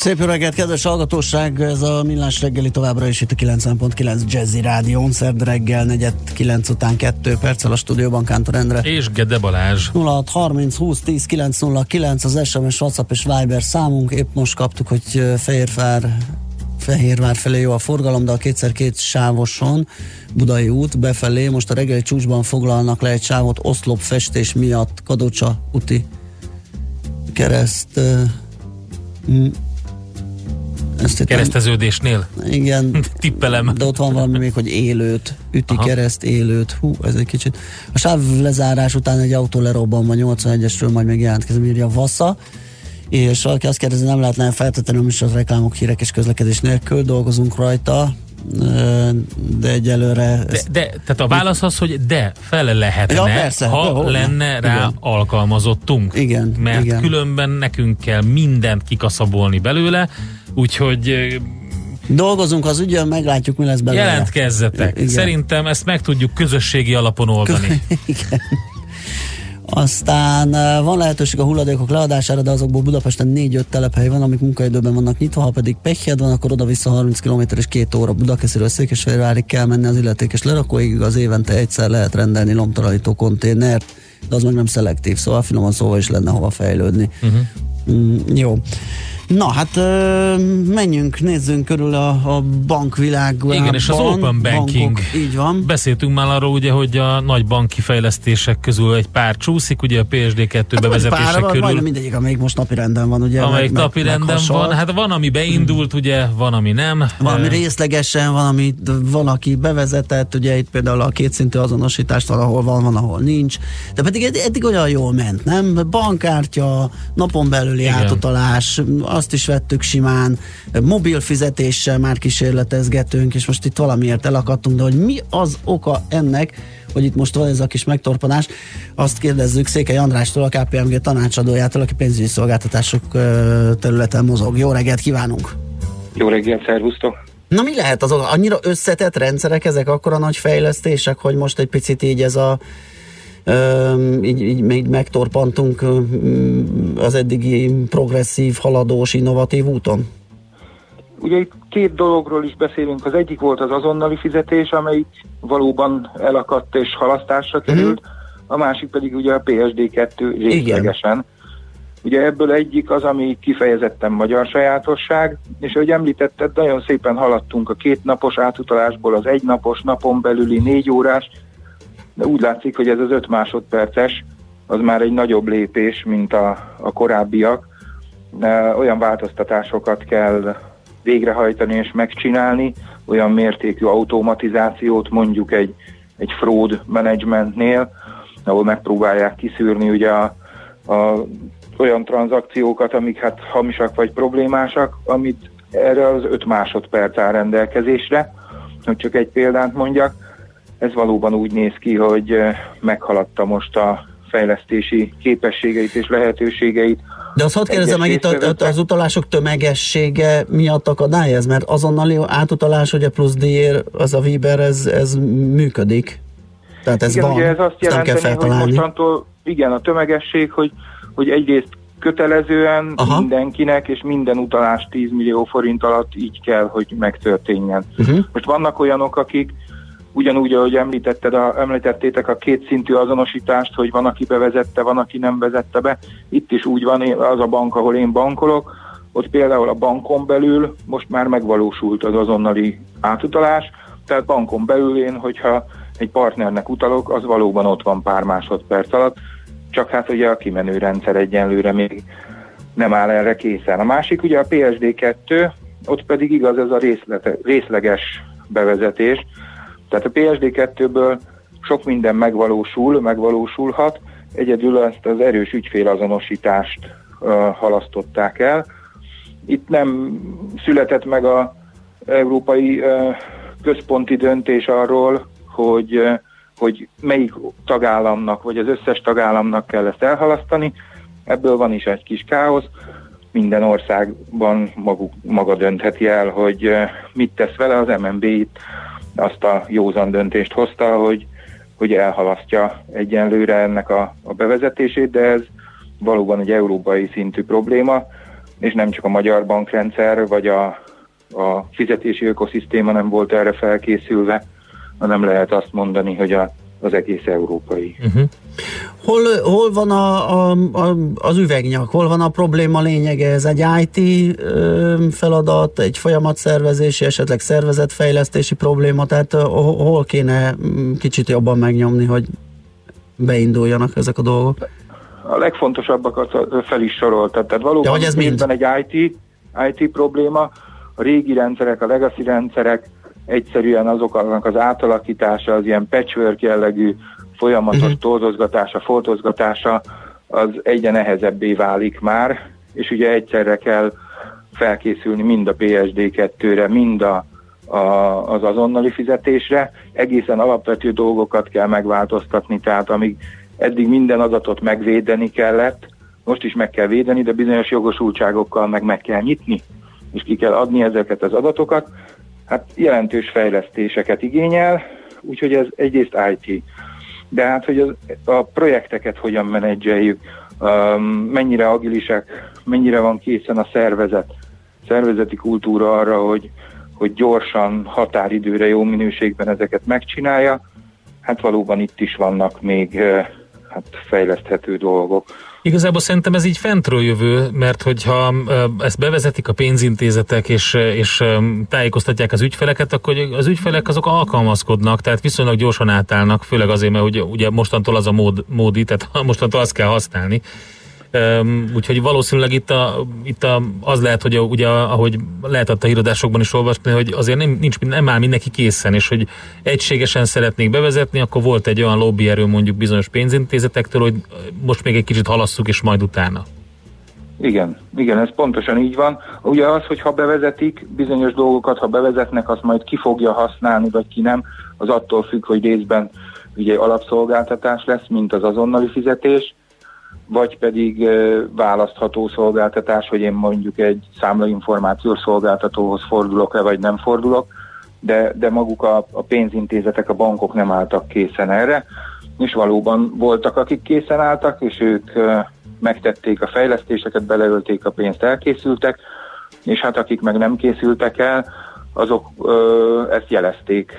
Szép reggelt, kedves hallgatóság! Ez a Millás reggeli továbbra is itt a 90.9 Jazzy Rádión. Szerd reggel, negyed 9 után 2 perccel a stúdióban Kántor Endre. És Gede Balázs. 06 30 20 10 909 az SMS, WhatsApp és Viber számunk. Épp most kaptuk, hogy Fehérvár Fehérvár felé jó a forgalom, de a kétszer-két sávoson Budai út befelé most a reggeli csúcsban foglalnak le egy sávot oszlop festés miatt Kadocsa úti kereszt ezt Kereszteződésnél? Igen. Tippelem. De ott van valami még, hogy élőt, üti Aha. kereszt, élőt. Hú, ez egy kicsit. A sáv lezárás után egy autó lerobban a 81-esről, majd még jelentkezem, írja Vassa és valaki azt kérdezi, nem lehetne feltétlenül is az reklámok, hírek és közlekedés nélkül, dolgozunk rajta, de egyelőre... De, de, tehát a válasz az, hogy de, fel lehetne, ja, persze, ha de, lenne rá igen. alkalmazottunk. Igen. Mert igen. különben nekünk kell mindent kikaszabolni belőle, úgyhogy Dolgozunk az ügyön, meglátjuk, mi lesz belőle. Jelentkezzetek. Igen. Szerintem ezt meg tudjuk közösségi alapon oldani. Igen. Aztán van lehetőség a hulladékok leadására, de azokból Budapesten 4-5 telephely van, amik munkaidőben vannak nyitva, ha pedig pehjed van, akkor oda-vissza 30 km és 2 óra Budakesziről Székesfehérvárig kell menni az illetékes lerakóig, az évente egyszer lehet rendelni lomtalanító konténert, de az meg nem szelektív, szóval finoman szóval is lenne hova fejlődni. Uh-huh. Mm, jó. Na hát menjünk, nézzünk körül a, a bankvilágban. Igen, és az open banking. Bankok, így van. Beszéltünk már arról, ugye, hogy a nagy banki fejlesztések közül egy pár csúszik, ugye a PSD2 hát bevezetése pár, körül. Majdnem mindegyik, amelyik most napi renden van, ugye. Amelyik meg, napi renden van, hát van, ami beindult, ugye, van, ami nem. Van, ami részlegesen, van, ami van, aki bevezetett, ugye itt például a kétszintű azonosítást valahol van, van, ahol nincs. De pedig eddig, eddig olyan jól ment, nem? Bankkártya, napon belüli Igen. átutalás, azt is vettük simán, mobil fizetéssel már kísérletezgetünk, és most itt valamiért elakadtunk, de hogy mi az oka ennek, hogy itt most van ez a kis megtorpanás, azt kérdezzük Székely Andrástól, a KPMG tanácsadójától, aki pénzügyi szolgáltatások területen mozog. Jó reggelt kívánunk! Jó reggelt, szervusztok! Na mi lehet az annyira összetett rendszerek, ezek akkor a nagy fejlesztések, hogy most egy picit így ez a így, így még megtorpantunk az eddigi progresszív, haladós, innovatív úton? Ugye itt két dologról is beszélünk. Az egyik volt az azonnali fizetés, amely valóban elakadt és halasztásra mhm. került, uh-huh. a másik pedig ugye a PSD2 részlegesen. Ugye ebből egyik az, ami kifejezetten magyar sajátosság, és ahogy említetted, nagyon szépen haladtunk a két napos átutalásból az egy napos, napon belüli négy órás, de úgy látszik, hogy ez az 5 másodperces, az már egy nagyobb lépés, mint a, a korábbiak. Olyan változtatásokat kell végrehajtani és megcsinálni, olyan mértékű automatizációt mondjuk egy, egy fraud managementnél, ahol megpróbálják kiszűrni ugye a, a, olyan tranzakciókat, amik hát hamisak vagy problémásak, amit erre az 5 másodperc áll rendelkezésre, hogy csak egy példát mondjak ez valóban úgy néz ki, hogy eh, meghaladta most a fejlesztési képességeit és lehetőségeit. De azt hadd kérdezem meg itt az utalások tömegessége miatt akadály ez, mert azonnali átutalás, ugye plusz díjér, az a Viber, ez, ez működik. Tehát ez igen, van, ugye ez azt jelenteni, hogy mostantól, igen, a tömegesség, hogy, hogy egyrészt kötelezően Aha. mindenkinek és minden utalás 10 millió forint alatt így kell, hogy megtörténjen. Uh-huh. Most vannak olyanok, akik ugyanúgy, ahogy említetted a, említettétek a két szintű azonosítást, hogy van, aki bevezette, van, aki nem vezette be. Itt is úgy van, az a bank, ahol én bankolok, ott például a bankon belül most már megvalósult az azonnali átutalás, tehát bankon belül én, hogyha egy partnernek utalok, az valóban ott van pár másodperc alatt, csak hát ugye a kimenő rendszer egyenlőre még nem áll erre készen. A másik ugye a PSD2, ott pedig igaz ez a részlete, részleges bevezetés, tehát a PSD2-ből sok minden megvalósul, megvalósulhat, egyedül ezt az erős ügyfélazonosítást uh, halasztották el, itt nem született meg a európai központi döntés arról, hogy, hogy melyik tagállamnak, vagy az összes tagállamnak kell ezt elhalasztani. Ebből van is egy kis káosz. Minden országban maguk, maga döntheti el, hogy mit tesz vele. Az MNB itt azt a józan döntést hozta, hogy, hogy elhalasztja egyenlőre ennek a, a bevezetését, de ez valóban egy európai szintű probléma, és nem csak a magyar bankrendszer, vagy a, a fizetési ökoszisztéma nem volt erre felkészülve, hanem lehet azt mondani, hogy a, az egész európai. Uh-huh. Hol, hol van a, a, a, az üvegnyak, hol van a probléma lényege? Ez egy IT ö, feladat, egy folyamatszervezési, esetleg szervezetfejlesztési probléma, tehát hol kéne mm, kicsit jobban megnyomni, hogy beinduljanak ezek a dolgok? A legfontosabbakat fel is soroltad, tehát valóban ja, hogy ez mind? egy IT, IT probléma, a régi rendszerek, a legacy rendszerek, egyszerűen azoknak az átalakítása, az ilyen patchwork jellegű folyamatos uh-huh. toldozgatása, foltozgatása, az egyre nehezebbé válik már, és ugye egyszerre kell felkészülni mind a PSD2-re, mind a, a, az azonnali fizetésre. Egészen alapvető dolgokat kell megváltoztatni, tehát amíg eddig minden adatot megvédeni kellett, most is meg kell védeni, de bizonyos jogosultságokkal meg meg kell nyitni, és ki kell adni ezeket az adatokat hát jelentős fejlesztéseket igényel, úgyhogy ez egyrészt IT. De hát, hogy az, a projekteket hogyan menedzseljük, um, mennyire agilisek, mennyire van készen a szervezet, szervezeti kultúra arra, hogy, hogy gyorsan, határidőre, jó minőségben ezeket megcsinálja, hát valóban itt is vannak még hát fejleszthető dolgok. Igazából szerintem ez így fentről jövő, mert hogyha ezt bevezetik a pénzintézetek és, és tájékoztatják az ügyfeleket, akkor az ügyfelek azok alkalmazkodnak, tehát viszonylag gyorsan átállnak, főleg azért, mert ugye, ugye mostantól az a mód, módi, tehát mostantól azt kell használni, Úgyhogy valószínűleg itt, a, itt a, az lehet, hogy a, ugye, ahogy lehetett a híradásokban is olvasni, hogy azért nem, nincs, nem áll mindenki készen, és hogy egységesen szeretnék bevezetni, akkor volt egy olyan lobbyerő mondjuk bizonyos pénzintézetektől, hogy most még egy kicsit halasszuk, és majd utána. Igen, igen, ez pontosan így van. Ugye az, hogy ha bevezetik bizonyos dolgokat, ha bevezetnek, azt majd ki fogja használni, vagy ki nem, az attól függ, hogy részben ugye alapszolgáltatás lesz, mint az azonnali fizetés, vagy pedig választható szolgáltatás, hogy én mondjuk egy számlainformációs szolgáltatóhoz fordulok-e, vagy nem fordulok, de, de maguk a, a pénzintézetek, a bankok nem álltak készen erre, és valóban voltak, akik készen álltak, és ők megtették a fejlesztéseket, beleölték a pénzt, elkészültek, és hát akik meg nem készültek el, azok ö, ezt jelezték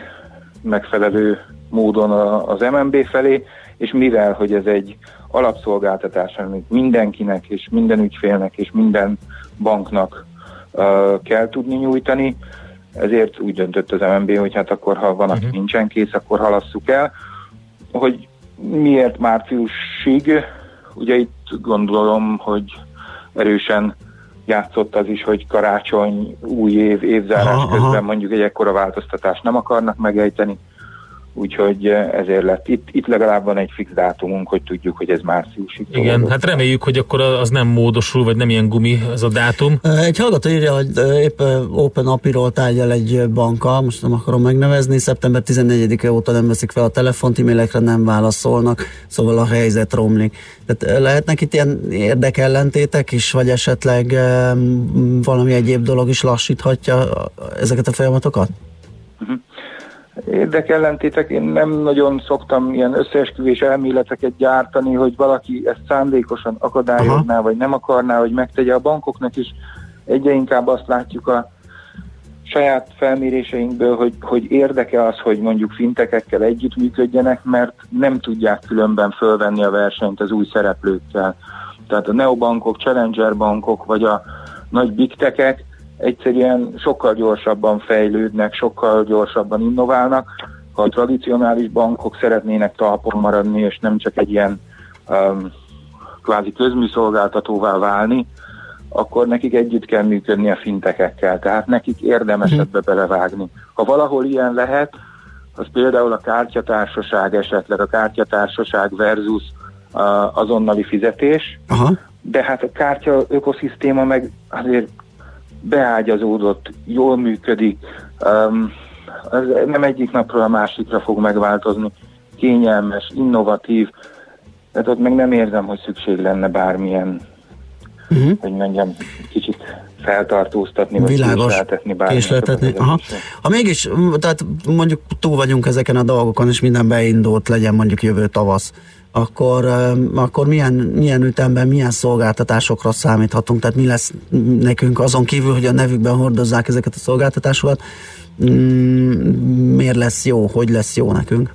megfelelő módon az MNB felé, és mivel, hogy ez egy alapszolgáltatás, amit mindenkinek és minden ügyfélnek és minden banknak uh, kell tudni nyújtani, ezért úgy döntött az MNB, hogy hát akkor, ha van, aki uh-huh. nincsen kész, akkor halasszuk el. Hogy miért márciusig? Ugye itt gondolom, hogy erősen játszott az is, hogy karácsony, új év, évzárás aha, közben aha. mondjuk egy ekkora változtatást nem akarnak megejteni úgyhogy eh, ezért lett. Itt, itt legalább van egy fix dátumunk, hogy tudjuk, hogy ez márciusig. Igen, hát reméljük, hogy akkor az nem módosul, vagy nem ilyen gumi ez a dátum. Eh, egy hallgató írja, hogy eh, épp Open API-ról tárgyal egy banka, most nem akarom megnevezni, szeptember 14-e óta nem veszik fel a telefont, e-mailekre nem válaszolnak, szóval a helyzet romlik. Tehát lehetnek itt ilyen érdekellentétek is, vagy esetleg valami egyéb dolog is lassíthatja ezeket a folyamatokat? Uh-huh. Érdekellentétek, én nem nagyon szoktam ilyen összeesküvés elméleteket gyártani, hogy valaki ezt szándékosan akadályozná, Aha. vagy nem akarná, hogy megtegye a bankoknak is. Egyre inkább azt látjuk a saját felméréseinkből, hogy, hogy érdeke az, hogy mondjuk fintekekkel együttműködjenek, mert nem tudják különben fölvenni a versenyt az új szereplőkkel. Tehát a neobankok, challenger bankok, vagy a nagy big techek egyszerűen sokkal gyorsabban fejlődnek, sokkal gyorsabban innoválnak. Ha a tradicionális bankok szeretnének talpon maradni, és nem csak egy ilyen um, kvázi közműszolgáltatóvá válni, akkor nekik együtt kell működni a fintekekkel, tehát nekik érdemes ebbe belevágni. Ha valahol ilyen lehet, az például a kártyatársaság esetleg, a kártyatársaság versus uh, azonnali fizetés, Aha. de hát a kártya ökoszisztéma meg azért beágyazódott, jól működik, um, ez nem egyik napról a másikra fog megváltozni, kényelmes, innovatív, tehát ott meg nem érzem, hogy szükség lenne bármilyen, uh-huh. hogy mondjam, kicsit feltartóztatni, vagy Világos, késleltetni. Aha. Ha mégis, tehát mondjuk túl vagyunk ezeken a dolgokon, és minden beindult, legyen mondjuk jövő tavasz, akkor, akkor milyen, milyen ütemben, milyen szolgáltatásokra számíthatunk? Tehát mi lesz nekünk azon kívül, hogy a nevükben hordozzák ezeket a szolgáltatásokat, mm, miért lesz jó, hogy lesz jó nekünk?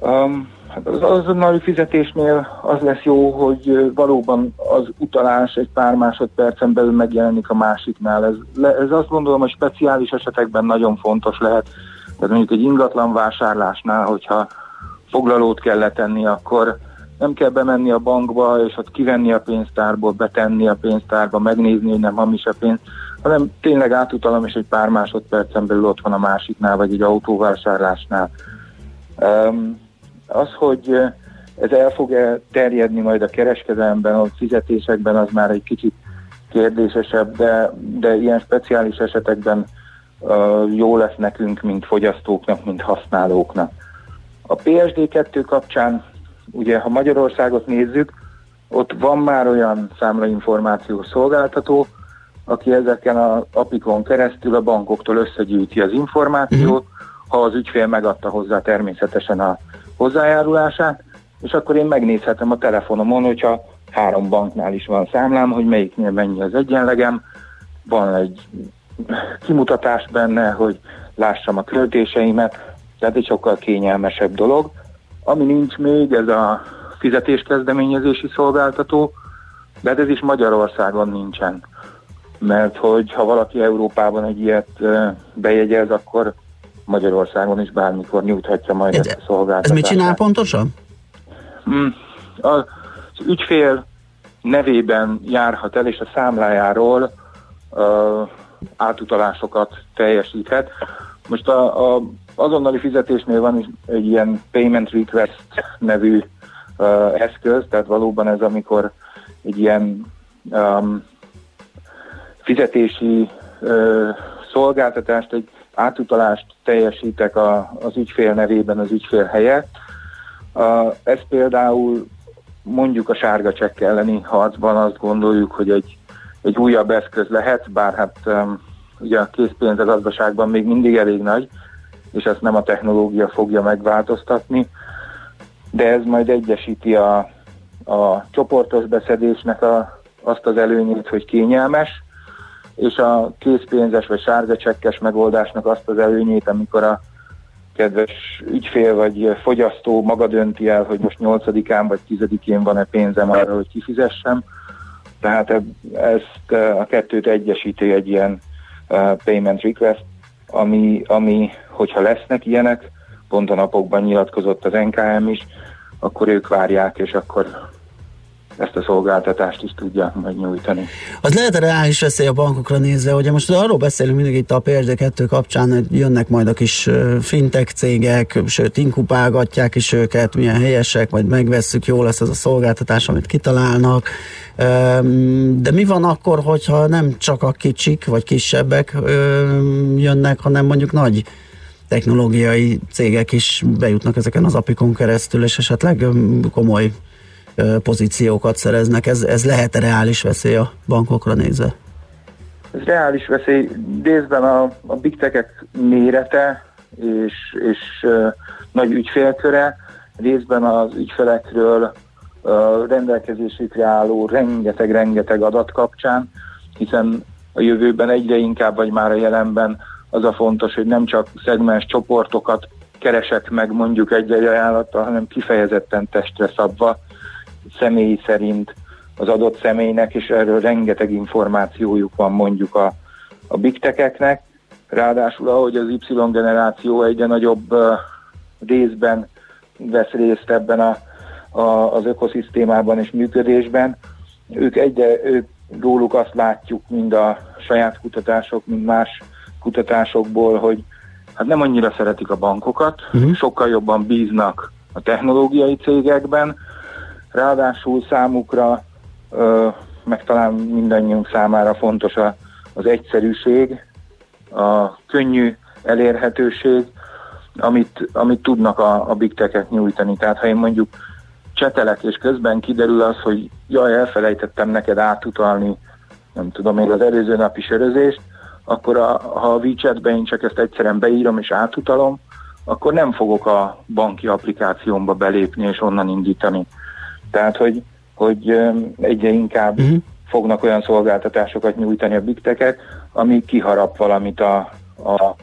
Um, az azonnali fizetésnél az lesz jó, hogy valóban az utalás egy pár másodpercen belül megjelenik a másiknál. Ez, ez azt gondolom, hogy speciális esetekben nagyon fontos lehet. Tehát mondjuk egy ingatlan vásárlásnál, hogyha foglalót kell letenni, akkor nem kell bemenni a bankba, és ott kivenni a pénztárból, betenni a pénztárba, megnézni, hogy nem hamis a pénz, hanem tényleg átutalom, és egy pár másodpercen belül ott van a másiknál, vagy egy autóvásárlásnál. Um, az, hogy ez el fog-e terjedni majd a kereskedelemben, a fizetésekben, az már egy kicsit kérdésesebb, de, de ilyen speciális esetekben uh, jó lesz nekünk, mint fogyasztóknak, mint használóknak. A PSD2 kapcsán, ugye ha Magyarországot nézzük, ott van már olyan számlainformációs szolgáltató, aki ezeken az apikon keresztül a bankoktól összegyűjti az információt, uh-huh. ha az ügyfél megadta hozzá természetesen a hozzájárulását, és akkor én megnézhetem a telefonomon, hogyha három banknál is van számlám, hogy melyiknél mennyi az egyenlegem, van egy kimutatás benne, hogy lássam a költéseimet, tehát egy sokkal kényelmesebb dolog. Ami nincs még, ez a fizetéskezdeményezési szolgáltató, de ez is Magyarországon nincsen. Mert hogy ha valaki Európában egy ilyet bejegyez, akkor Magyarországon is bármikor nyújthatja majd ez, ezt a szolgáltatást. Ez mit csinál pontosan? Hmm, az ügyfél nevében járhat el, és a számlájáról uh, átutalásokat teljesíthet. Most a, a azonnali fizetésnél van egy ilyen payment request nevű uh, eszköz, tehát valóban ez amikor egy ilyen um, fizetési uh, szolgáltatást, egy átutalást teljesítek a, az ügyfél nevében az ügyfél helyett. Uh, ez például mondjuk a sárga csekk elleni harcban azt gondoljuk, hogy egy, egy újabb eszköz lehet, bár hát um, ugye a készpénz a gazdaságban még mindig elég nagy, és ezt nem a technológia fogja megváltoztatni, de ez majd egyesíti a, a csoportos beszedésnek a, azt az előnyét, hogy kényelmes, és a készpénzes vagy sárga csekkes megoldásnak azt az előnyét, amikor a kedves ügyfél vagy fogyasztó maga dönti el, hogy most 8-án vagy 10-én van-e pénzem arra, hogy kifizessem. Tehát ezt a kettőt egyesíti egy ilyen payment request, ami, ami, hogyha lesznek ilyenek, pont a napokban nyilatkozott az NKM is, akkor ők várják, és akkor ezt a szolgáltatást is tudják majd nyújtani. Az lehet a reális veszély a bankokra nézve, hogy most arról beszélünk mindig itt a PSD2 kapcsán, hogy jönnek majd a kis fintech cégek, sőt inkupálgatják is őket, milyen helyesek, majd megvesszük, jó lesz ez a szolgáltatás, amit kitalálnak. De mi van akkor, hogyha nem csak a kicsik vagy kisebbek jönnek, hanem mondjuk nagy technológiai cégek is bejutnak ezeken az apikon keresztül, és esetleg komoly pozíciókat szereznek. Ez, ez lehet-e reális veszély a bankokra nézve? Ez reális veszély. Részben a, a big tech mérete és, és uh, nagy ügyfélköre, részben az ügyfelekről uh, rendelkezésükre álló rengeteg-rengeteg adat kapcsán, hiszen a jövőben egyre inkább, vagy már a jelenben az a fontos, hogy nem csak szegmens csoportokat keresek meg mondjuk egy-egy ajánlattal, hanem kifejezetten testre szabva személy szerint az adott személynek, és erről rengeteg információjuk van mondjuk a, a big tech-eknek. Ráadásul, ahogy az Y generáció egyre nagyobb uh, részben vesz részt ebben a, a, az ökoszisztémában és működésben, ők egyre, ők róluk azt látjuk, mind a saját kutatások, mind más kutatásokból, hogy hát nem annyira szeretik a bankokat, uh-huh. sokkal jobban bíznak a technológiai cégekben, ráadásul számukra meg talán mindannyiunk számára fontos az egyszerűség, a könnyű elérhetőség, amit, amit tudnak a, a big tech nyújtani. Tehát ha én mondjuk csetelek, és közben kiderül az, hogy jaj, elfelejtettem neked átutalni, nem tudom még az előző napi sörözést, akkor a, ha a WeChat-ben én csak ezt egyszerűen beírom és átutalom, akkor nem fogok a banki applikációmba belépni és onnan indítani. Tehát, hogy, hogy egyre inkább uh-huh. fognak olyan szolgáltatásokat nyújtani a big tech ami kiharap valamit a, a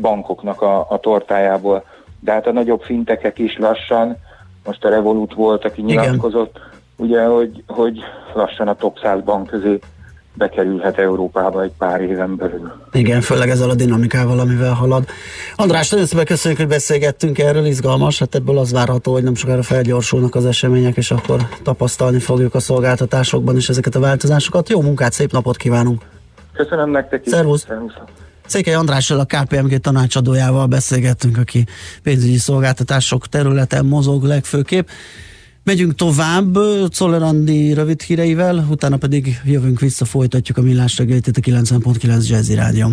bankoknak a, a tortájából. De hát a nagyobb fintekek is lassan, most a Revolut volt, aki nyilatkozott, Igen. ugye, hogy, hogy lassan a top 100 bank közé bekerülhet Európába egy pár éven belül. Igen, főleg ezzel a dinamikával, amivel halad. András, nagyon szépen köszönjük, hogy beszélgettünk erről, izgalmas, hát ebből az várható, hogy nem sokára felgyorsulnak az események, és akkor tapasztalni fogjuk a szolgáltatásokban is ezeket a változásokat. Jó munkát, szép napot kívánunk! Köszönöm nektek is! Szervusz! Székely Andrással, a KPMG tanácsadójával beszélgettünk, aki pénzügyi szolgáltatások területen mozog legfőképp. Megyünk tovább Czoller Andi rövid híreivel, utána pedig jövünk vissza, folytatjuk a millás reggelit a 90.9 Jazzy Rádió.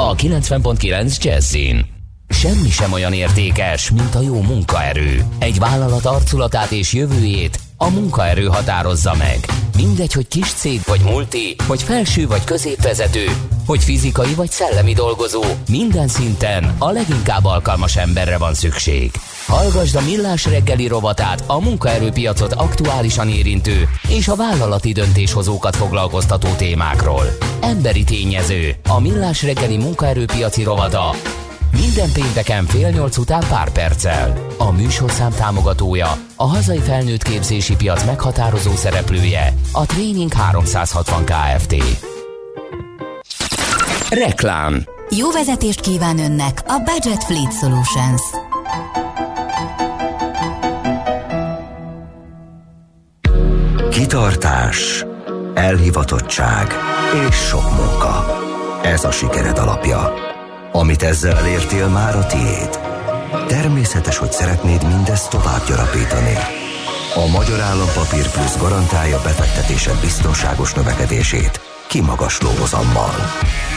a 90.9 Jazzin. Semmi sem olyan értékes, mint a jó munkaerő. Egy vállalat arculatát és jövőjét a munkaerő határozza meg. Mindegy, hogy kis cég vagy multi, hogy felső vagy középvezető, hogy fizikai vagy szellemi dolgozó, minden szinten a leginkább alkalmas emberre van szükség. Hallgasd a Millás reggeli rovatát a munkaerőpiacot aktuálisan érintő és a vállalati döntéshozókat foglalkoztató témákról. Emberi tényező, a Millás reggeli munkaerőpiaci rovata minden pénteken fél nyolc után pár perccel. A műsorszám támogatója, a hazai felnőtt képzési piac meghatározó szereplője, a Training 360 Kft. Reklám Jó vezetést kíván önnek a Budget Fleet Solutions. Kitartás, elhivatottság és sok munka. Ez a sikered alapja. Amit ezzel elértél már a tiéd. Természetes, hogy szeretnéd mindezt tovább gyarapítani. A Magyar Állampapír Plusz garantálja befektetésed biztonságos növekedését kimagasló hozammal.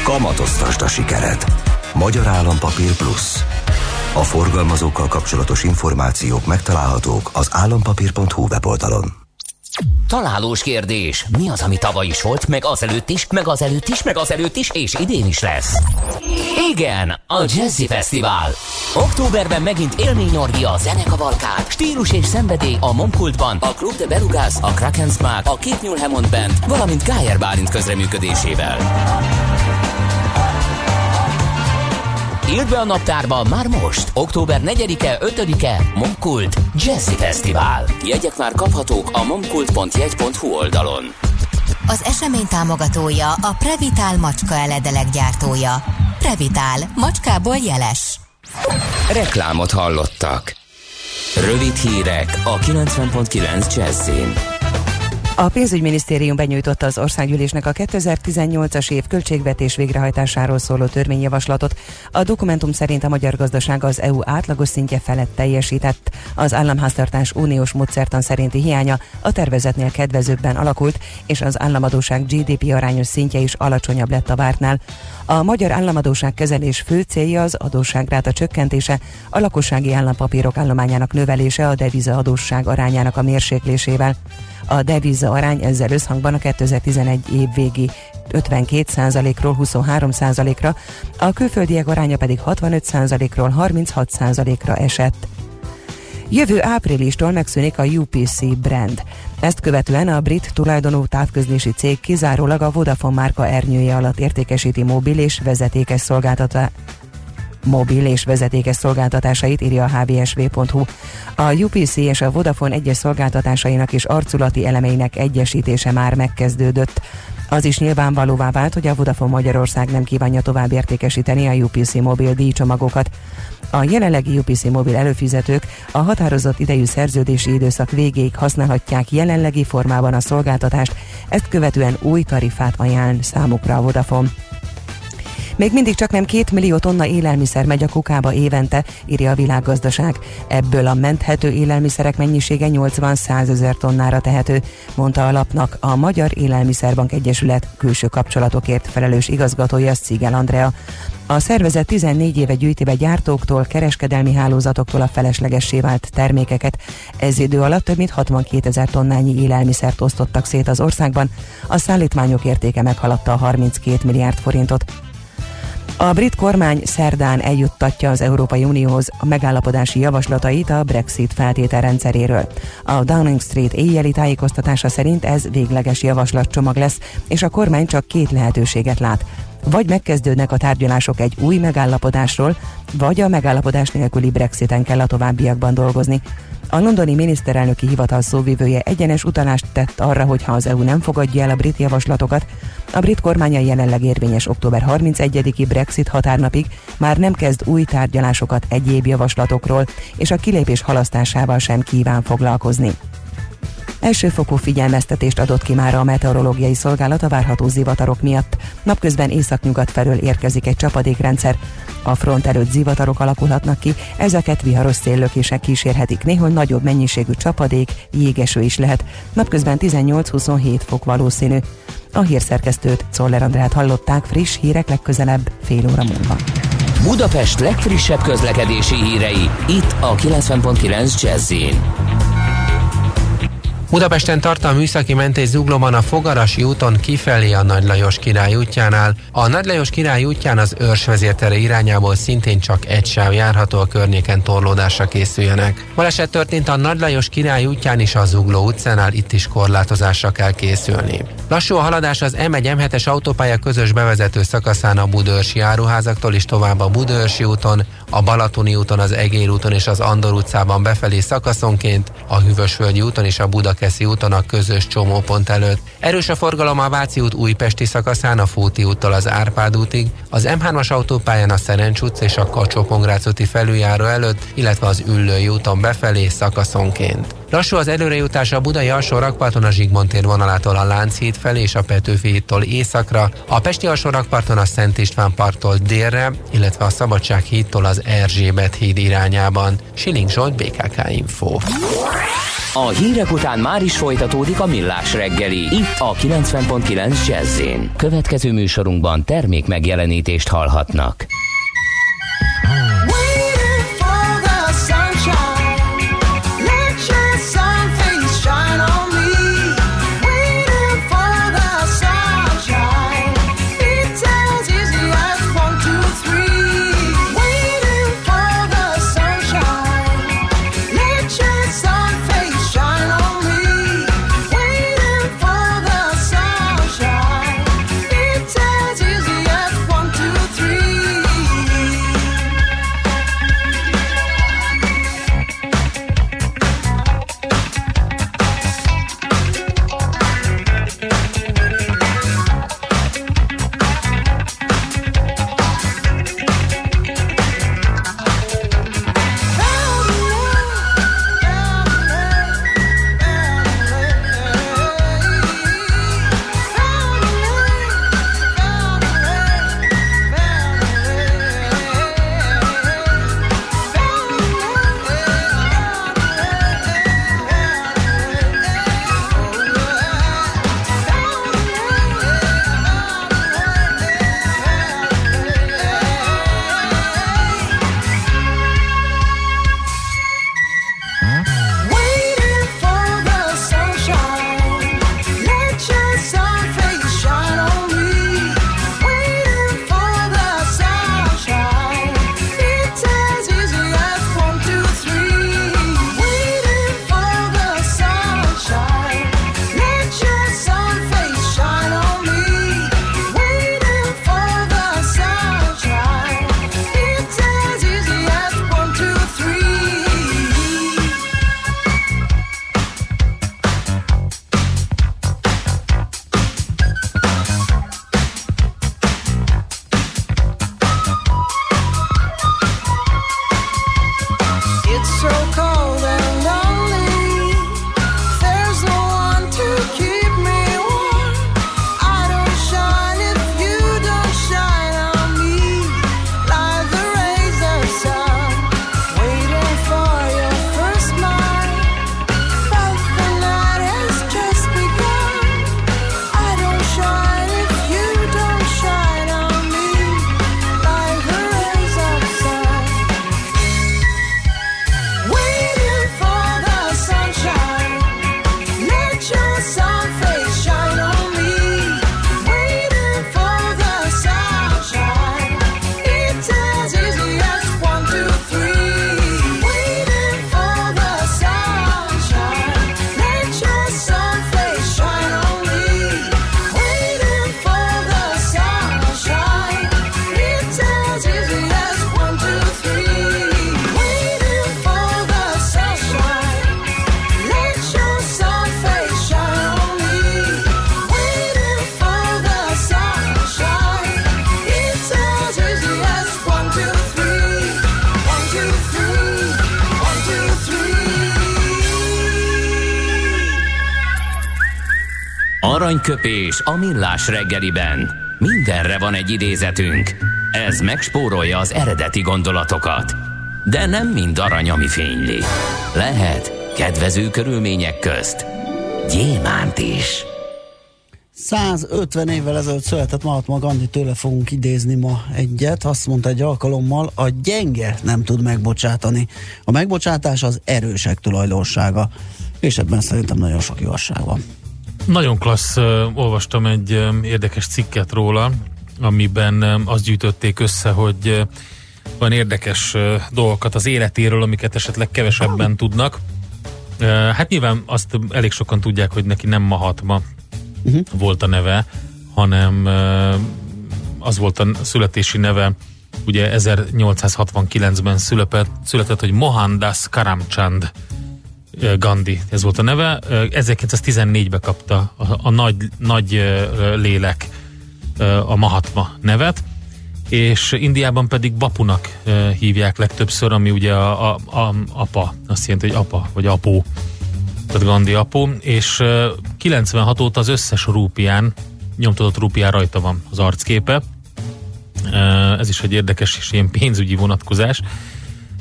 Kamatoztasd a sikered. Magyar Állampapír Plusz. A forgalmazókkal kapcsolatos információk megtalálhatók az állampapír.hu weboldalon. Találós kérdés. Mi az, ami tavaly is volt, meg azelőtt is, meg azelőtt is, meg azelőtt is, és idén is lesz? Igen, a Jazzy Fesztivál. Októberben megint élményorgia, zenekavalkád, stílus és szenvedély a Momkultban, a Club de Belugas, a Kraken Smack, a Két Nyúl Hammond Band, valamint Gájer Bálint közreműködésével. Írd be a naptárba már most, október 4-e, 5-e, Momkult Jazzy Fesztivál. Jegyek már kaphatók a momkult.jegy.hu oldalon. Az esemény támogatója a Previtál macska eledelyek gyártója. Previtál, macskából jeles. Reklámot hallottak. Rövid hírek a 90.9 Jazzin. A pénzügyminisztérium benyújtotta az országgyűlésnek a 2018-as év költségvetés végrehajtásáról szóló törvényjavaslatot. A dokumentum szerint a magyar gazdaság az EU átlagos szintje felett teljesített. Az államháztartás uniós módszertan szerinti hiánya a tervezetnél kedvezőbben alakult, és az államadóság GDP arányos szintje is alacsonyabb lett a vártnál. A magyar államadóság kezelés fő célja az adósságráta csökkentése, a lakossági állampapírok állományának növelése a deviza adósság arányának a mérséklésével. A deviza arány ezzel összhangban a 2011 év végi 52%-ról 23%-ra, a külföldiek aránya pedig 65%-ról 36%-ra esett. Jövő áprilistól megszűnik a UPC brand. Ezt követően a brit tulajdonú távközlési cég kizárólag a Vodafone márka ernyője alatt értékesíti mobil és vezetékes szolgáltatá mobil és vezetékes szolgáltatásait, írja a hvsv.hu. A UPC és a Vodafone egyes szolgáltatásainak és arculati elemeinek egyesítése már megkezdődött. Az is nyilvánvalóvá vált, hogy a Vodafone Magyarország nem kívánja tovább értékesíteni a UPC mobil díjcsomagokat. A jelenlegi UPC mobil előfizetők a határozott idejű szerződési időszak végéig használhatják jelenlegi formában a szolgáltatást, ezt követően új tarifát ajánl számukra a Vodafone. Még mindig csak nem két millió tonna élelmiszer megy a kukába évente, írja a világgazdaság. Ebből a menthető élelmiszerek mennyisége 80-100 ezer tonnára tehető, mondta a lapnak a Magyar Élelmiszerbank Egyesület külső kapcsolatokért felelős igazgatója Szigel Andrea. A szervezet 14 éve gyűjti be gyártóktól, kereskedelmi hálózatoktól a feleslegessé vált termékeket. Ez idő alatt több mint 62 ezer tonnányi élelmiszert osztottak szét az országban, a szállítmányok értéke meghaladta a 32 milliárd forintot. A brit kormány szerdán eljuttatja az Európai Unióhoz a megállapodási javaslatait a Brexit feltételrendszeréről. A Downing Street éjjeli tájékoztatása szerint ez végleges javaslatcsomag lesz, és a kormány csak két lehetőséget lát. Vagy megkezdődnek a tárgyalások egy új megállapodásról, vagy a megállapodás nélküli Brexiten kell a továbbiakban dolgozni. A londoni miniszterelnöki hivatal szóvivője egyenes utalást tett arra, hogy ha az EU nem fogadja el a brit javaslatokat, a brit kormánya jelenleg érvényes október 31-i Brexit határnapig már nem kezd új tárgyalásokat egyéb javaslatokról, és a kilépés halasztásával sem kíván foglalkozni. Elsőfokú figyelmeztetést adott ki már a meteorológiai szolgálat a várható zivatarok miatt. Napközben északnyugat felől érkezik egy csapadékrendszer. A front előtt zivatarok alakulhatnak ki, ezeket viharos széllökések kísérhetik. Néhol nagyobb mennyiségű csapadék, jégeső is lehet. Napközben 18-27 fok valószínű. A hírszerkesztőt, Czoller Andrát hallották friss hírek legközelebb fél óra múlva. Budapest legfrissebb közlekedési hírei, itt a 90.9 jazz Budapesten tart a műszaki mentés zuglóban a Fogarasi úton kifelé a Nagy Lajos király útjánál. A Nagy Lajos király útján az őrs vezértere irányából szintén csak egy sáv járható a környéken torlódásra készüljenek. Baleset történt a Nagy Lajos király útján is a Zugló utcánál, itt is korlátozásra kell készülni. Lassú a haladás az M1 M7-es autópálya közös bevezető szakaszán a Budőrsi áruházaktól is tovább a Budőrsi úton, a Balatoni úton, az Egér úton és az Andor utcában befelé szakaszonként, a Hűvösvölgyi úton és a Budakeszi úton a közös csomópont előtt. Erős a forgalom a Váci út újpesti szakaszán, a Fóti úttól az Árpád útig, az M3-as autópályán a Szerencs utca és a kacsó felüljáró előtt, illetve az Üllői úton befelé szakaszonként. Lassú az előrejutás a budai alsó rakparton a Zsigmond tér vonalától a Lánchíd felé és a Petőfi hídtól északra, a Pesti alsó rakparton a Szent István parttól délre, illetve a Szabadság hídtól az Erzsébet híd irányában. Siling Zsolt, BKK Info. A hírek után már is folytatódik a millás reggeli, itt a 90.9 jazz Következő műsorunkban termék megjelenítést hallhatnak. Aranyköpés a millás reggeliben. Mindenre van egy idézetünk. Ez megspórolja az eredeti gondolatokat. De nem mind arany, ami fényli. Lehet kedvező körülmények közt gyémánt is. 150 évvel ezelőtt született Mahatma Gandhi, tőle fogunk idézni ma egyet. Azt mondta egy alkalommal, a gyenge nem tud megbocsátani. A megbocsátás az erősek tulajdonsága. És ebben szerintem nagyon sok igazság van. Nagyon klassz, olvastam egy érdekes cikket róla, amiben azt gyűjtötték össze, hogy van érdekes dolgokat az életéről, amiket esetleg kevesebben tudnak. Hát nyilván azt elég sokan tudják, hogy neki nem Mahatma uh-huh. volt a neve, hanem az volt a születési neve, ugye 1869-ben született, született hogy Mohandas Karamchand Gandhi, ez volt a neve. 1914-ben kapta a, a nagy, nagy lélek a Mahatma nevet, és Indiában pedig Bapunak hívják legtöbbször, ami ugye a, a, a apa, azt jelenti, hogy apa, vagy apó, tehát Gandhi apó, és 96 óta az összes rúpián, nyomtatott rúpián rajta van az arcképe, ez is egy érdekes és ilyen pénzügyi vonatkozás,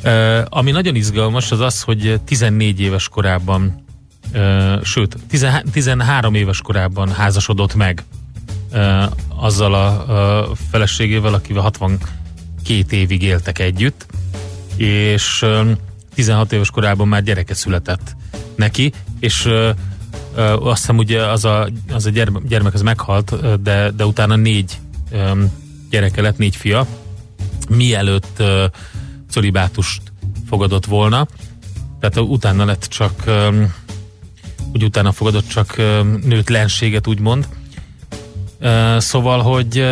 Uh, ami nagyon izgalmas az az, hogy 14 éves korában, uh, sőt, 13 éves korában házasodott meg uh, azzal a uh, feleségével, akivel 62 évig éltek együtt, és uh, 16 éves korában már gyereke született neki, és uh, uh, azt hiszem ugye az a, az a gyermek, gyermek az meghalt, de, de utána négy um, gyereke lett, négy fia, mielőtt uh, cölibátust fogadott volna. Tehát utána lett csak, úgy utána fogadott csak nőtlenséget, úgymond. Szóval, hogy,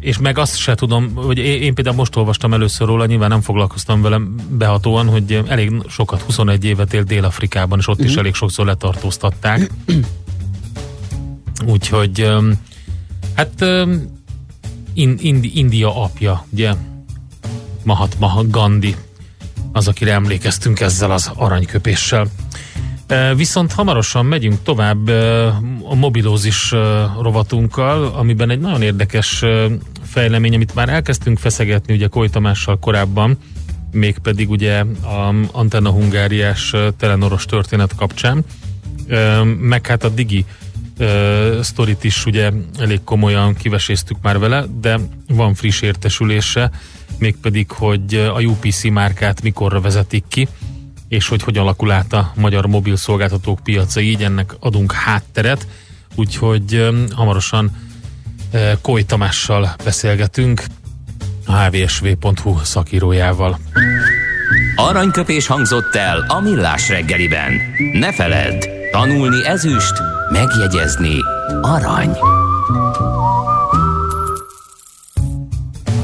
és meg azt se tudom, hogy én például most olvastam először róla, nyilván nem foglalkoztam velem behatóan, hogy elég sokat, 21 évet élt Dél-Afrikában, és ott uh-huh. is mhm. elég sokszor letartóztatták. Úgyhogy, hát Indi, India apja, ugye, Mahatma Gandhi az, akire emlékeztünk ezzel az aranyköpéssel. Viszont hamarosan megyünk tovább a mobilózis rovatunkkal, amiben egy nagyon érdekes fejlemény, amit már elkezdtünk feszegetni ugye Koly Tamással korábban, mégpedig ugye a Antenna Hungáriás telenoros történet kapcsán, meg hát a Digi sztorit is ugye elég komolyan kiveséztük már vele, de van friss értesülése, mégpedig, hogy a UPC márkát mikorra vezetik ki, és hogy hogyan alakul át a magyar mobil szolgáltatók piaca, így ennek adunk hátteret, úgyhogy hamarosan Koly Tamással beszélgetünk, a hvsv.hu szakírójával. Aranyköpés hangzott el a millás reggeliben. Ne feledd, tanulni ezüst, megjegyezni arany.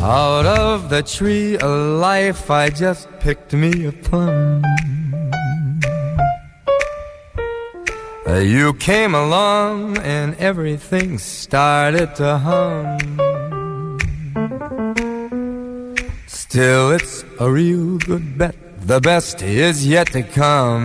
Out of the tree of life I just picked me a plum. You came along and everything started to hum. Still it's a real good bet. The best is yet to come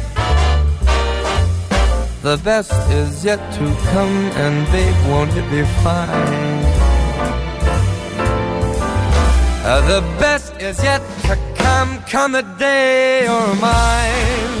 The best is yet to come, and babe, won't it be fine? Uh, the best is yet to come, come the day or mine.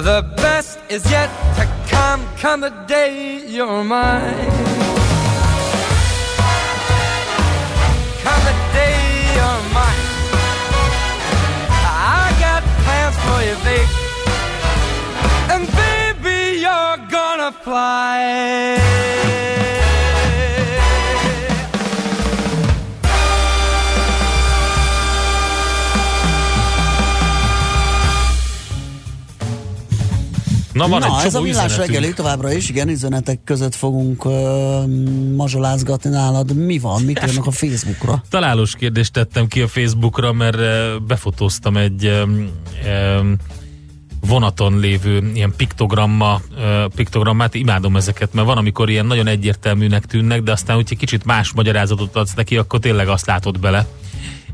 The best is yet to come, come the day you're mine. Come the day you're mine. I got plans for you, babe. And baby, you're gonna fly. Na, van Na, egy ez a millás reggeli továbbra is, igen, üzenetek között fogunk uh, mazsolázgatni nálad. Mi van? Mit írnak a Facebookra? Találós kérdést tettem ki a Facebookra, mert eh, befotóztam egy em, em, vonaton lévő ilyen piktogramma, eh, piktogrammát, imádom ezeket, mert van, amikor ilyen nagyon egyértelműnek tűnnek, de aztán, hogyha kicsit más magyarázatot adsz neki, akkor tényleg azt látod bele.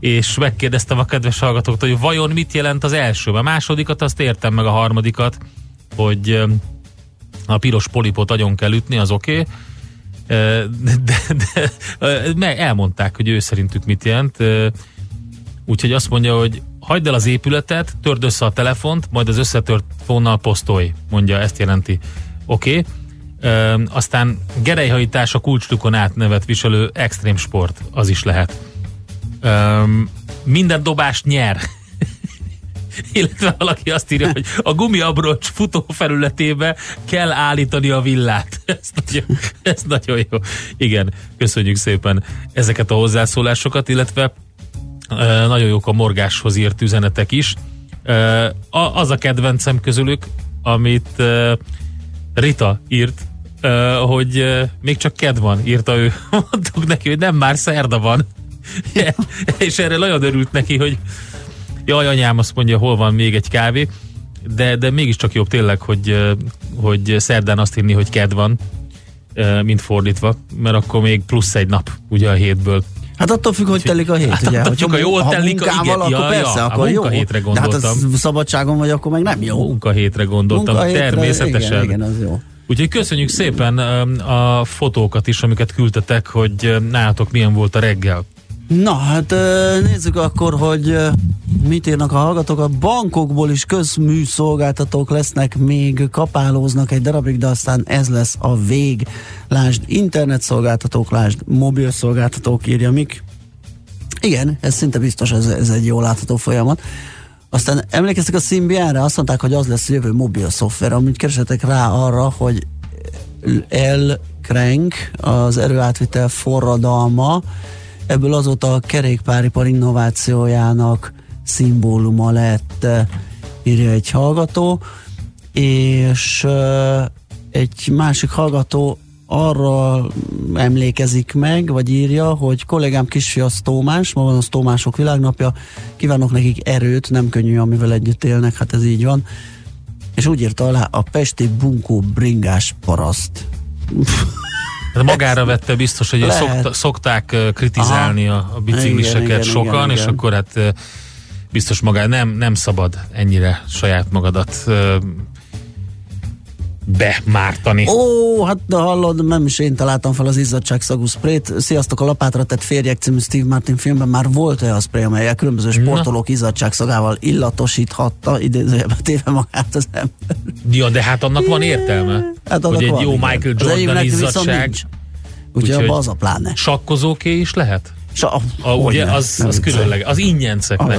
És megkérdeztem a kedves hallgatóktól, hogy vajon mit jelent az első, a másodikat azt értem meg a harmadikat, hogy a piros polipot agyon kell ütni, az oké, okay. de, de, de elmondták, hogy ő szerintük mit jelent. Ö, Úgyhogy azt mondja, hogy hagyd el az épületet, törd össze a telefont, majd az összetört fónnal posztolj, mondja, ezt jelenti. Oké. Okay. Aztán gerejhajítás a kulcstukon átnevet viselő extrém sport, az is lehet. Öm, minden dobást nyer. Illetve valaki azt írja, hogy a gumiabrocs futó felületébe kell állítani a villát. Ez nagyon, ez nagyon jó. Igen, köszönjük szépen ezeket a hozzászólásokat, illetve nagyon jók a morgáshoz írt üzenetek is. Az a kedvencem közülük, amit Rita írt, hogy még csak ked van, írta ő. Mondtuk neki, hogy nem már szerda van. És erre nagyon örült neki, hogy Jaj, anyám azt mondja, hol van még egy kávé, de, de mégiscsak jobb tényleg, hogy, hogy szerdán azt hinni, hogy ked van, mint fordítva, mert akkor még plusz egy nap ugye a hétből. Hát attól függ, hogy telik a hét, Hát ugye? attól függ, ha jól ha telik a- igen, akkor ja, persze, ja, a akkor jó. munkahétre De hát gondoltam. az szabadságon vagy, akkor meg nem jó. Munkahétre gondoltam, Munkahétre, természetesen. Igen, igen, az jó. Úgyhogy köszönjük szépen a fotókat is, amiket küldtetek, hogy nálatok milyen volt a reggel. Na, hát nézzük akkor, hogy mit írnak a hallgatók. A bankokból is közműszolgáltatók lesznek, még kapálóznak egy darabig, de aztán ez lesz a vég. Lásd internetszolgáltatók, lásd mobil szolgáltatók, írja Mik. Igen, ez szinte biztos, ez, ez egy jól látható folyamat. Aztán emlékeztek a Symbianra, azt mondták, hogy az lesz a jövő mobil szoftver, amit keresetek rá arra, hogy L Crank, az erőátvitel forradalma, ebből azóta a kerékpáripar innovációjának szimbóluma lett, eh, írja egy hallgató, és eh, egy másik hallgató arra emlékezik meg, vagy írja, hogy kollégám kisfia Tómás, ma van az Tómások világnapja, kívánok nekik erőt, nem könnyű, amivel együtt élnek, hát ez így van. És úgy írta alá a Pesti Bunkó bringás paraszt. Hát magára vette biztos, hogy szokta, szokták kritizálni a, a bicikliseket Igen, igen, sokan, igen, és igen. akkor hát biztos magá nem, nem szabad ennyire saját magadat bemártani. Ó, hát de hallod, nem is én találtam fel az izzadságszagú sprayt. Sziasztok, a lapátra tett férjek című Steve Martin filmben már volt olyan spray, amelyel különböző sportolók izzadságszagával illatosíthatta, idézőjelben téve magát az ember. Ja, de hát annak van értelme. Hát annak hogy egy van, jó igen. Michael Jordan izzadság. Úgyhogy Úgyhogy- abban az a pláne. Sakkozóké is lehet? Sa, A, ugye, az, az különleges. Az ingyenceknek.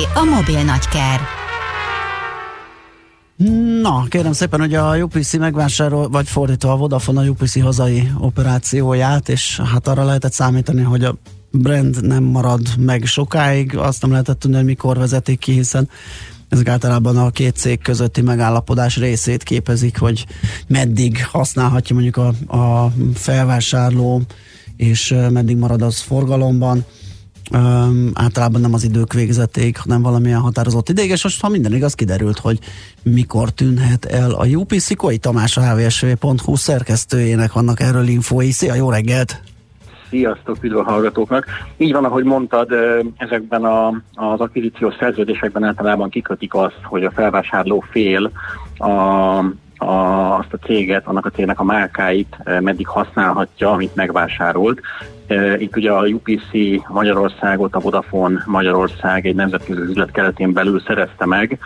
A mobil nagyker. Na, kérem szépen, hogy a UPC megvásárol, vagy fordítva a Vodafone a UPC hazai operációját, és hát arra lehetett számítani, hogy a brand nem marad meg sokáig, azt nem lehetett tudni, hogy mikor vezetik ki, hiszen ezek általában a két cég közötti megállapodás részét képezik, hogy meddig használhatja mondjuk a, a felvásárló, és meddig marad az forgalomban. Um, általában nem az idők végzeték, hanem valamilyen határozott ideig, és most ha minden igaz, kiderült, hogy mikor tűnhet el a UPC. Koi Tamás a hvsv.hu szerkesztőjének vannak erről infói. Szia, jó reggelt! Sziasztok, üdv a hallgatóknak! Így van, ahogy mondtad, ezekben a, az akvizíciós szerződésekben általában kikötik azt, hogy a felvásárló fél a, a, azt a céget, annak a cégnek a márkáit meddig használhatja, amit megvásárolt. Itt ugye a UPC Magyarországot, a Vodafone Magyarország egy nemzetközi üzlet keretén belül szerezte meg.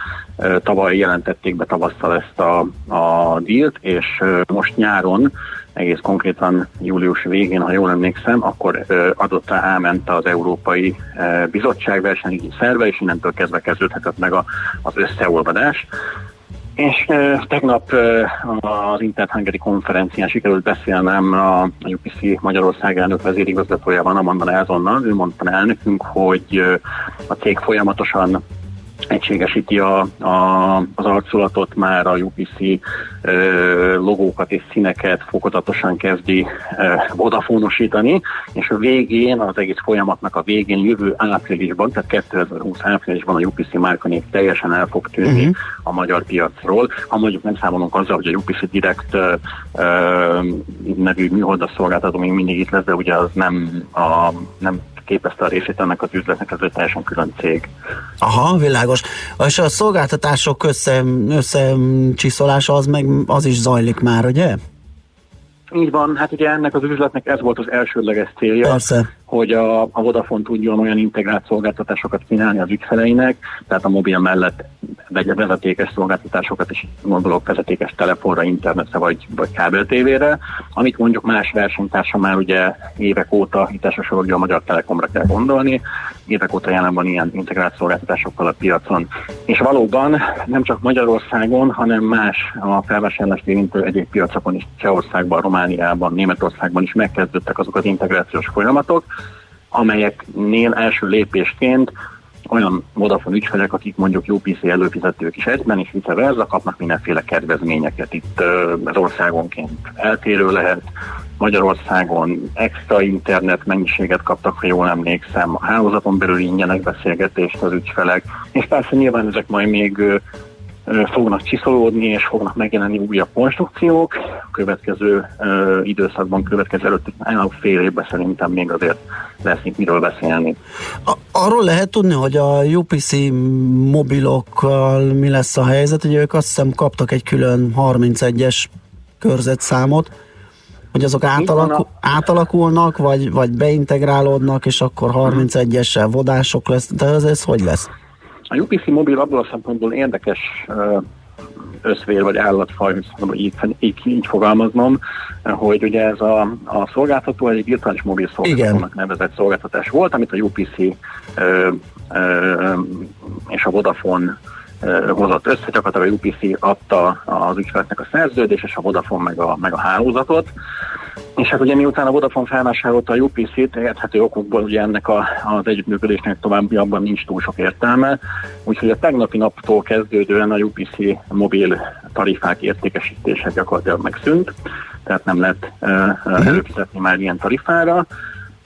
Tavaly jelentették be tavasszal ezt a, a dílt, és most nyáron egész konkrétan július végén, ha jól emlékszem, akkor adott elment az Európai Bizottság versenyügyi szerve, és innentől kezdve kezdődhetett meg az összeolvadás. És uh, tegnap uh, az Internet Hungary konferencián sikerült beszélnem a, a UPC Magyarország elnök vezérigazgatójával, Amanda Nelzonnal. Ő mondta elnökünk, hogy uh, a cég folyamatosan egységesíti a, a, az arculatot, már a UPC ö, logókat és színeket fokozatosan kezdi ö, és a végén, az egész folyamatnak a végén, jövő áprilisban, tehát 2020 áprilisban a UPC márkanév teljesen el fog tűnni uh-huh. a magyar piacról. Ha mondjuk nem számolunk azzal, hogy a UPC Direct ö, ö, nevű műholdas szolgáltató még mindig itt lesz, de ugye az nem, a, nem képezte a részét ennek az üzletnek, ez egy teljesen külön cég. Aha, világos. És a szolgáltatások össze, összecsiszolása az meg az is zajlik már, ugye? Így van, hát ugye ennek az üzletnek ez volt az elsődleges célja, Persze. Hogy a, a Vodafone tudjon olyan integrált szolgáltatásokat kínálni az ügyfeleinek, tehát a mobil mellett vezetékes szolgáltatásokat is gondolok vezetékes telefonra, internetre vagy, vagy kábel tévére, amit mondjuk más versenytársa már ugye évek óta, itt elsősorban a Magyar Telekomra kell gondolni, évek óta jelen van ilyen integrált szolgáltatásokkal a piacon. És valóban nem csak Magyarországon, hanem más a felvásárlást érintő egyéb piacokon is, Csehországban, Romániában, Németországban is megkezdődtek azok az integrációs folyamatok, amelyeknél első lépésként olyan Vodafone ügyfelek, akik mondjuk UPC előfizetők is egyben, és vice versa, kapnak mindenféle kedvezményeket. Itt az országonként eltérő lehet. Magyarországon extra internet mennyiséget kaptak, ha jól emlékszem, a hálózaton belül ingyenes beszélgetést az ügyfelek, és persze nyilván ezek majd még fognak csiszolódni, és fognak megjelenni újabb konstrukciók. A következő ö, időszakban, következő előtt fél évben szerintem még azért lesz itt miről beszélni. A- arról lehet tudni, hogy a UPC mobilokkal mi lesz a helyzet, hogy ők azt hiszem kaptak egy külön 31-es körzetszámot, hogy azok átalaku- átalakulnak, vagy, vagy beintegrálódnak, és akkor 31-essel vodások lesz, de ez, ez hogy lesz? A UPC mobil abból a szempontból érdekes összvér vagy állatfaj, hogy így, így, így fogalmaznom, hogy ugye ez a, a szolgáltató egy virtuális mobil szolgáltatónak Igen. nevezett szolgáltatás volt, amit a UPC ö, ö, és a Vodafone hozott össze, gyakorlatilag a UPC adta az ügyfeleknek a szerződés, és a Vodafone meg a, meg a hálózatot. És hát ugye miután a Vodafone felvásárolta a UPC-t, érthető okokból ugye ennek a, az együttműködésnek továbbiakban nincs túl sok értelme, úgyhogy a tegnapi naptól kezdődően a UPC mobil tarifák értékesítése gyakorlatilag megszűnt, tehát nem lehet uh, előfizetni már ilyen tarifára.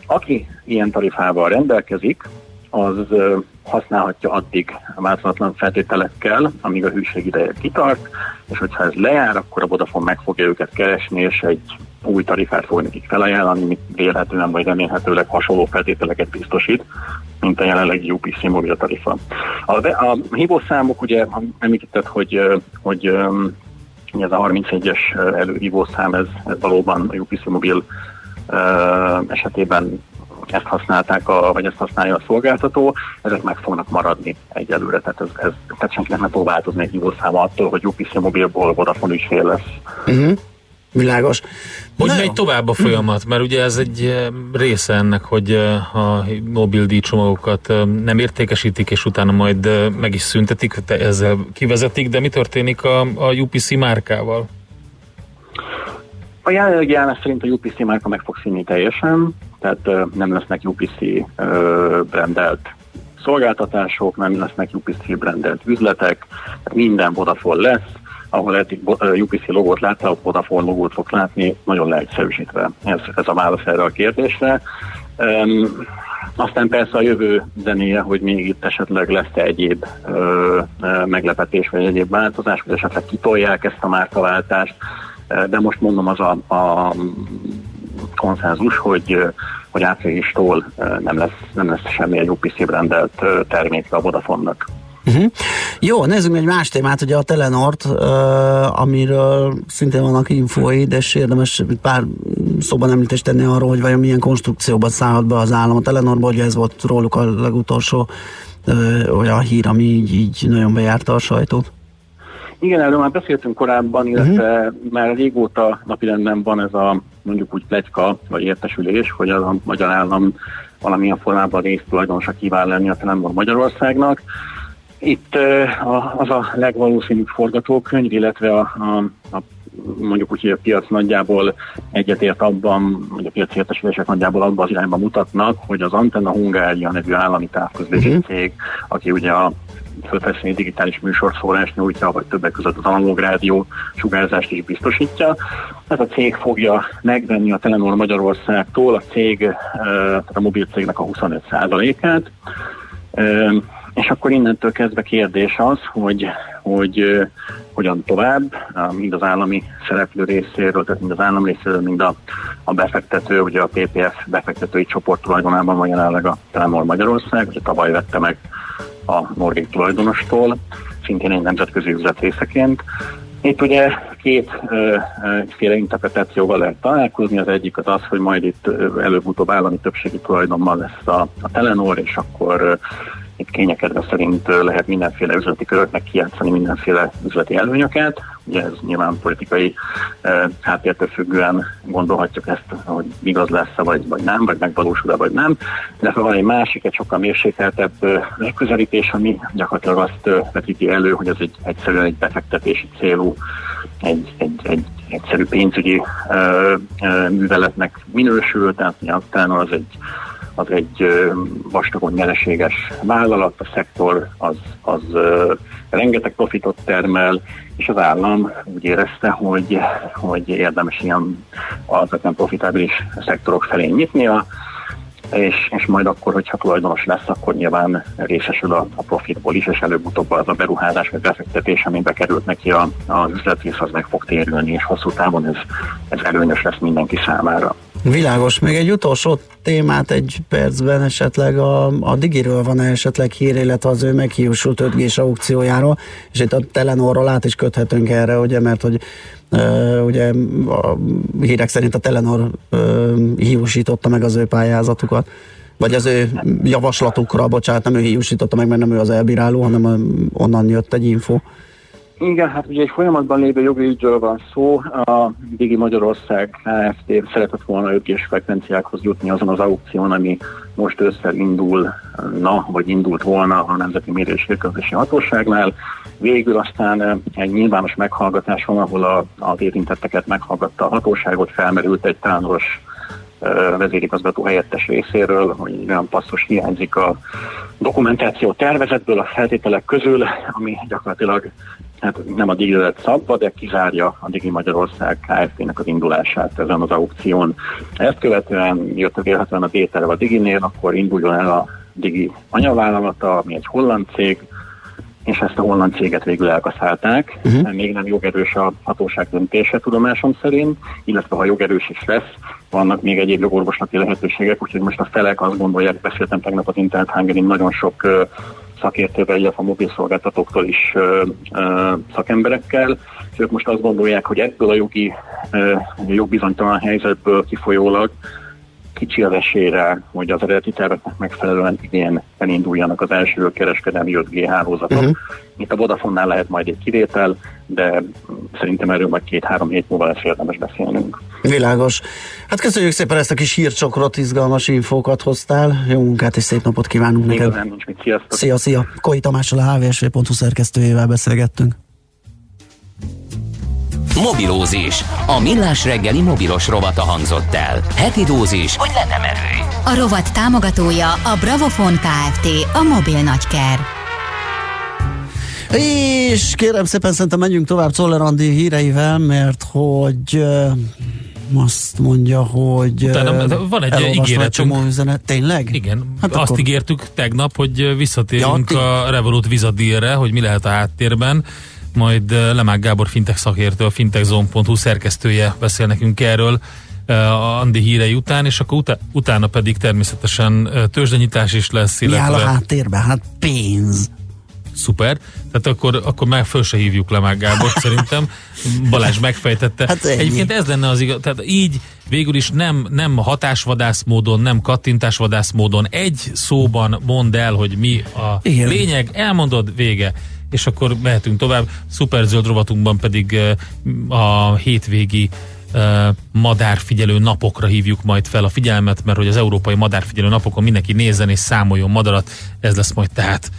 Aki ilyen tarifával rendelkezik, az uh, használhatja addig változatlan feltételekkel, amíg a hűség ideje kitart, és hogyha ez lejár, akkor a Vodafone meg fogja őket keresni, és egy új tarifát fog nekik felajánlani, amit vélhetően vagy remélhetőleg hasonló feltételeket biztosít, mint a jelenlegi UPC mobil tarifa. A, a hívószámok, ugye említetted, hogy, hogy ez a 31-es előhívószám, ez, ez valóban a UPC mobil esetében ezt használták, a, vagy ezt használja a szolgáltató, ezek meg fognak maradni egyelőre, tehát, ez, ez, tehát senkinek nem fog változni egy hívószáma attól, hogy UPC mobilból Vodafone fél lesz. Uh-huh. Világos. Hogy Na megy jó. tovább a folyamat? Mert ugye ez egy eh, része ennek, hogy eh, a mobil díjcsomagokat eh, nem értékesítik, és utána majd meg is szüntetik, ezzel kivezetik, de mi történik a, a UPC márkával? A jelenlegi állás szerint a UPC márka meg fog színni teljesen, tehát nem lesznek UPC brandelt szolgáltatások, nem lesznek UPC brandelt üzletek, minden Vodafone lesz, ahol eddig UPC logót látta, a Vodafone logót fog látni, nagyon leegyszerűsítve. Ez, ez a válasz erre a kérdésre. Um, aztán persze a jövő zenéje, hogy még itt esetleg lesz-e egyéb ö, meglepetés, vagy egyéb változás, vagy esetleg kitolják ezt a márkaváltást, de most mondom az a, a konszenzus, hogy, hogy áprilistól nem lesz, nem lesz semmi UPC brandelt termék a Vodafone-nak. Uh-huh. Jó, nézzük egy más témát, ugye a Telenort, uh, amiről szintén vannak infói, de érdemes pár szóban említést tenni arról, hogy vajon milyen konstrukcióban szállhat be az állam a Telenorba, ugye ez volt róluk a legutolsó uh, olyan hír, ami így, így nagyon bejárta a sajtót. Igen, erről már beszéltünk korábban, illetve uh-huh. már régóta napirendben van ez a mondjuk úgy plegyka, vagy értesülés, hogy a magyar állam valamilyen formában részt tulajdonosa kíván lenni a Telenor Magyarországnak. Itt az a legvalószínűbb forgatókönyv, illetve a, a, a mondjuk úgy, hogy a piac nagyjából egyetért abban, hogy a piaci értesülések nagyjából abban az irányban mutatnak, hogy az Antenna Hungária nevű állami távközlési uh-huh. cég, aki ugye a fölfelszíni digitális műsorszórást nyújtja, vagy többek között az analóg rádió sugárzást is biztosítja. Ez a cég fogja megvenni a Telenor Magyarországtól a cég, tehát a mobil cégnek a 25%-át, és akkor innentől kezdve kérdés az, hogy, hogy uh, hogyan tovább, uh, mind az állami szereplő részéről, tehát mind az állam részéről, mind a, a befektető, ugye a PPF befektetői csoport tulajdonában van jelenleg a Telenor Magyarország, ugye tavaly vette meg a norvég tulajdonostól, szintén egy nemzetközi üzlet részeként. Itt ugye két féle interpretációval lehet találkozni. Az egyik az az, hogy majd itt előbb-utóbb állami többségi tulajdonban lesz a, a Telenor, és akkor itt kényekedve szerint lehet mindenféle üzleti köröknek kijátszani mindenféle üzleti előnyöket. Ugye ez nyilván politikai e, háttértől függően gondolhatjuk ezt, hogy igaz lesz vagy, vagy nem, vagy megvalósul-e, vagy nem. De van egy másik, egy sokkal mérsékeltebb megközelítés, ami gyakorlatilag azt vetíti elő, hogy ez egy egyszerűen egy befektetési célú, egy, egy, egy egyszerű pénzügyi ö, ö, műveletnek minősül, tehát talán az egy az egy vastagon nyereséges vállalat, a szektor az, az rengeteg profitot termel, és az állam úgy érezte, hogy, hogy érdemes ilyen alapvetően profitábilis szektorok felé nyitnia, és, és majd akkor, hogyha tulajdonos lesz, akkor nyilván részesül a, a profitból is, és előbb-utóbb az a beruházás vagy befektetés, ami bekerült neki a, az üzletrész, az meg fog térülni, és hosszú távon ez, ez előnyös lesz mindenki számára. Világos. Még egy utolsó témát egy percben esetleg a, a Digiről van esetleg hír, illetve az ő meghiúsult 5 g aukciójáról, és itt a Telenorról át is köthetünk erre, ugye, mert hogy Uh, ugye a hírek szerint a Telenor uh, hiúsította meg az ő pályázatukat, vagy az ő javaslatukra, bocsánat, nem ő hiúsította meg, mert nem ő az elbíráló, hanem onnan jött egy info. Igen, hát ugye egy folyamatban lévő jogi ügyről van szó. A Digi Magyarország Kft. szeretett volna 5 g frekvenciákhoz jutni azon az aukción, ami most ősszel indul, na, vagy indult volna a Nemzeti Mérés Közösségi Hatóságnál. Végül aztán egy nyilvános meghallgatáson, ahol a, az érintetteket meghallgatta a hatóságot, felmerült egy tánoros vezérigazgató helyettes részéről, hogy olyan passzos hiányzik a dokumentáció tervezetből, a feltételek közül, ami gyakorlatilag hát nem a lett szabva, de kizárja a Digi Magyarország Kft-nek az indulását ezen az aukción. Ezt követően jött a vélhetően a Déter a Diginél, akkor induljon el a Digi anyavállalata, ami egy holland cég, és ezt a holland céget végül elkaszálták. Uh-huh. Még nem jogerős a hatóság döntése tudomásom szerint, illetve ha jogerős is lesz, vannak még egyéb jogorvoslati lehetőségek, úgyhogy most a felek azt gondolják, beszéltem tegnap az Internet Hungary nagyon sok szakértővel, illetve a mobilszolgáltatóktól is ö, ö, szakemberekkel, és ők most azt gondolják, hogy ebből a jogi ö, jogbizonytalan helyzetből kifolyólag kicsi az esélyre, hogy az eredeti terveknek megfelelően idén elinduljanak az első kereskedelmi 5G hálózatok. Uh-huh. Itt a Vodafone-nál lehet majd egy kivétel, de szerintem erről majd két-három hét múlva lesz érdemes beszélnünk. Világos. Hát köszönjük szépen ezt a kis hírcsokrot, izgalmas infókat hoztál. Jó munkát és szép napot kívánunk Még neked. nincs mit. Sziasztok. Szia, szia. Koi Tamással a hvsv.hu szerkesztőjével beszélgettünk. Mobilózis. A millás reggeli mobilos rovata hangzott el. Heti dózis, hogy lenne merő. A rovat támogatója a Bravofon Kft. A mobil nagyker. És kérem szépen, szerintem menjünk tovább Czoller Andi híreivel, mert hogy azt mondja, hogy Utána van egy ígéretünk. csomó üzenet. Tényleg? Igen, Hát azt akkor- ígértük tegnap, hogy visszatérünk Ja, a Revolut Vizadírre, hogy mi lehet a háttérben. Majd Lemák Gábor fintech szakértő, a fintechzone.hu szerkesztője beszél nekünk erről a Andi hírei után, és akkor utá- utána pedig természetesen tőzsdenyítás is lesz, Mi áll a illetve háttérben? Hát pénz. szuper. Tehát akkor, akkor már föl se hívjuk Lemák Gábor szerintem. Balázs megfejtette. Hát ennyi. Egyébként ez lenne az igaz. Tehát így végül is nem, nem hatásvadász módon, nem kattintásvadász módon egy szóban mondd el, hogy mi a Igen. lényeg, elmondod, vége. És akkor mehetünk tovább. Szuper zöld rovatunkban pedig a hétvégi madárfigyelő napokra hívjuk majd fel a figyelmet, mert hogy az európai madárfigyelő napokon mindenki nézzen és számoljon madarat, ez lesz majd tehát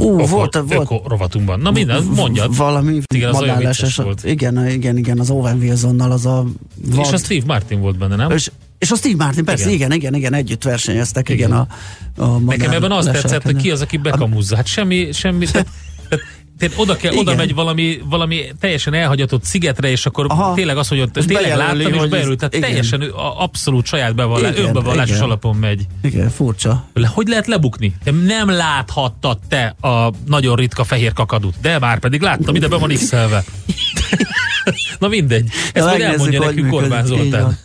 Ú, öko- volt- volt- rovatunkban. Na minden, mondjad. Valami Igen, az olyan volt. Igen, igen, igen, az Owen Wilsonnal az a vad. És a Steve Martin volt benne, nem? és, és a Steve Martin, persze, igen, igen, igen, igen együtt versenyeztek, igen, Igen. a, a Nekem ebben az tetszett, hogy ki az, aki A- bekamuzza. Hát semmi, semmi, tehát, tehát, tehát oda, kell, oda megy valami, valami teljesen elhagyatott szigetre, és akkor Aha. Tényleg az, hogy ott És tényleg bejelöli, láttam, és bejelölt. Tehát igen. teljesen a- abszolút saját bevallás, Igen, önbevallásos igen. alapon megy. Igen, furcsa. Hogy lehet lebukni? Te nem láthattad te a nagyon ritka fehér kakadut, de már pedig láttam, ide be van x Na mindegy. Ezt Ja, majd elmondja nekünk. Orbán Így Zoltán. van.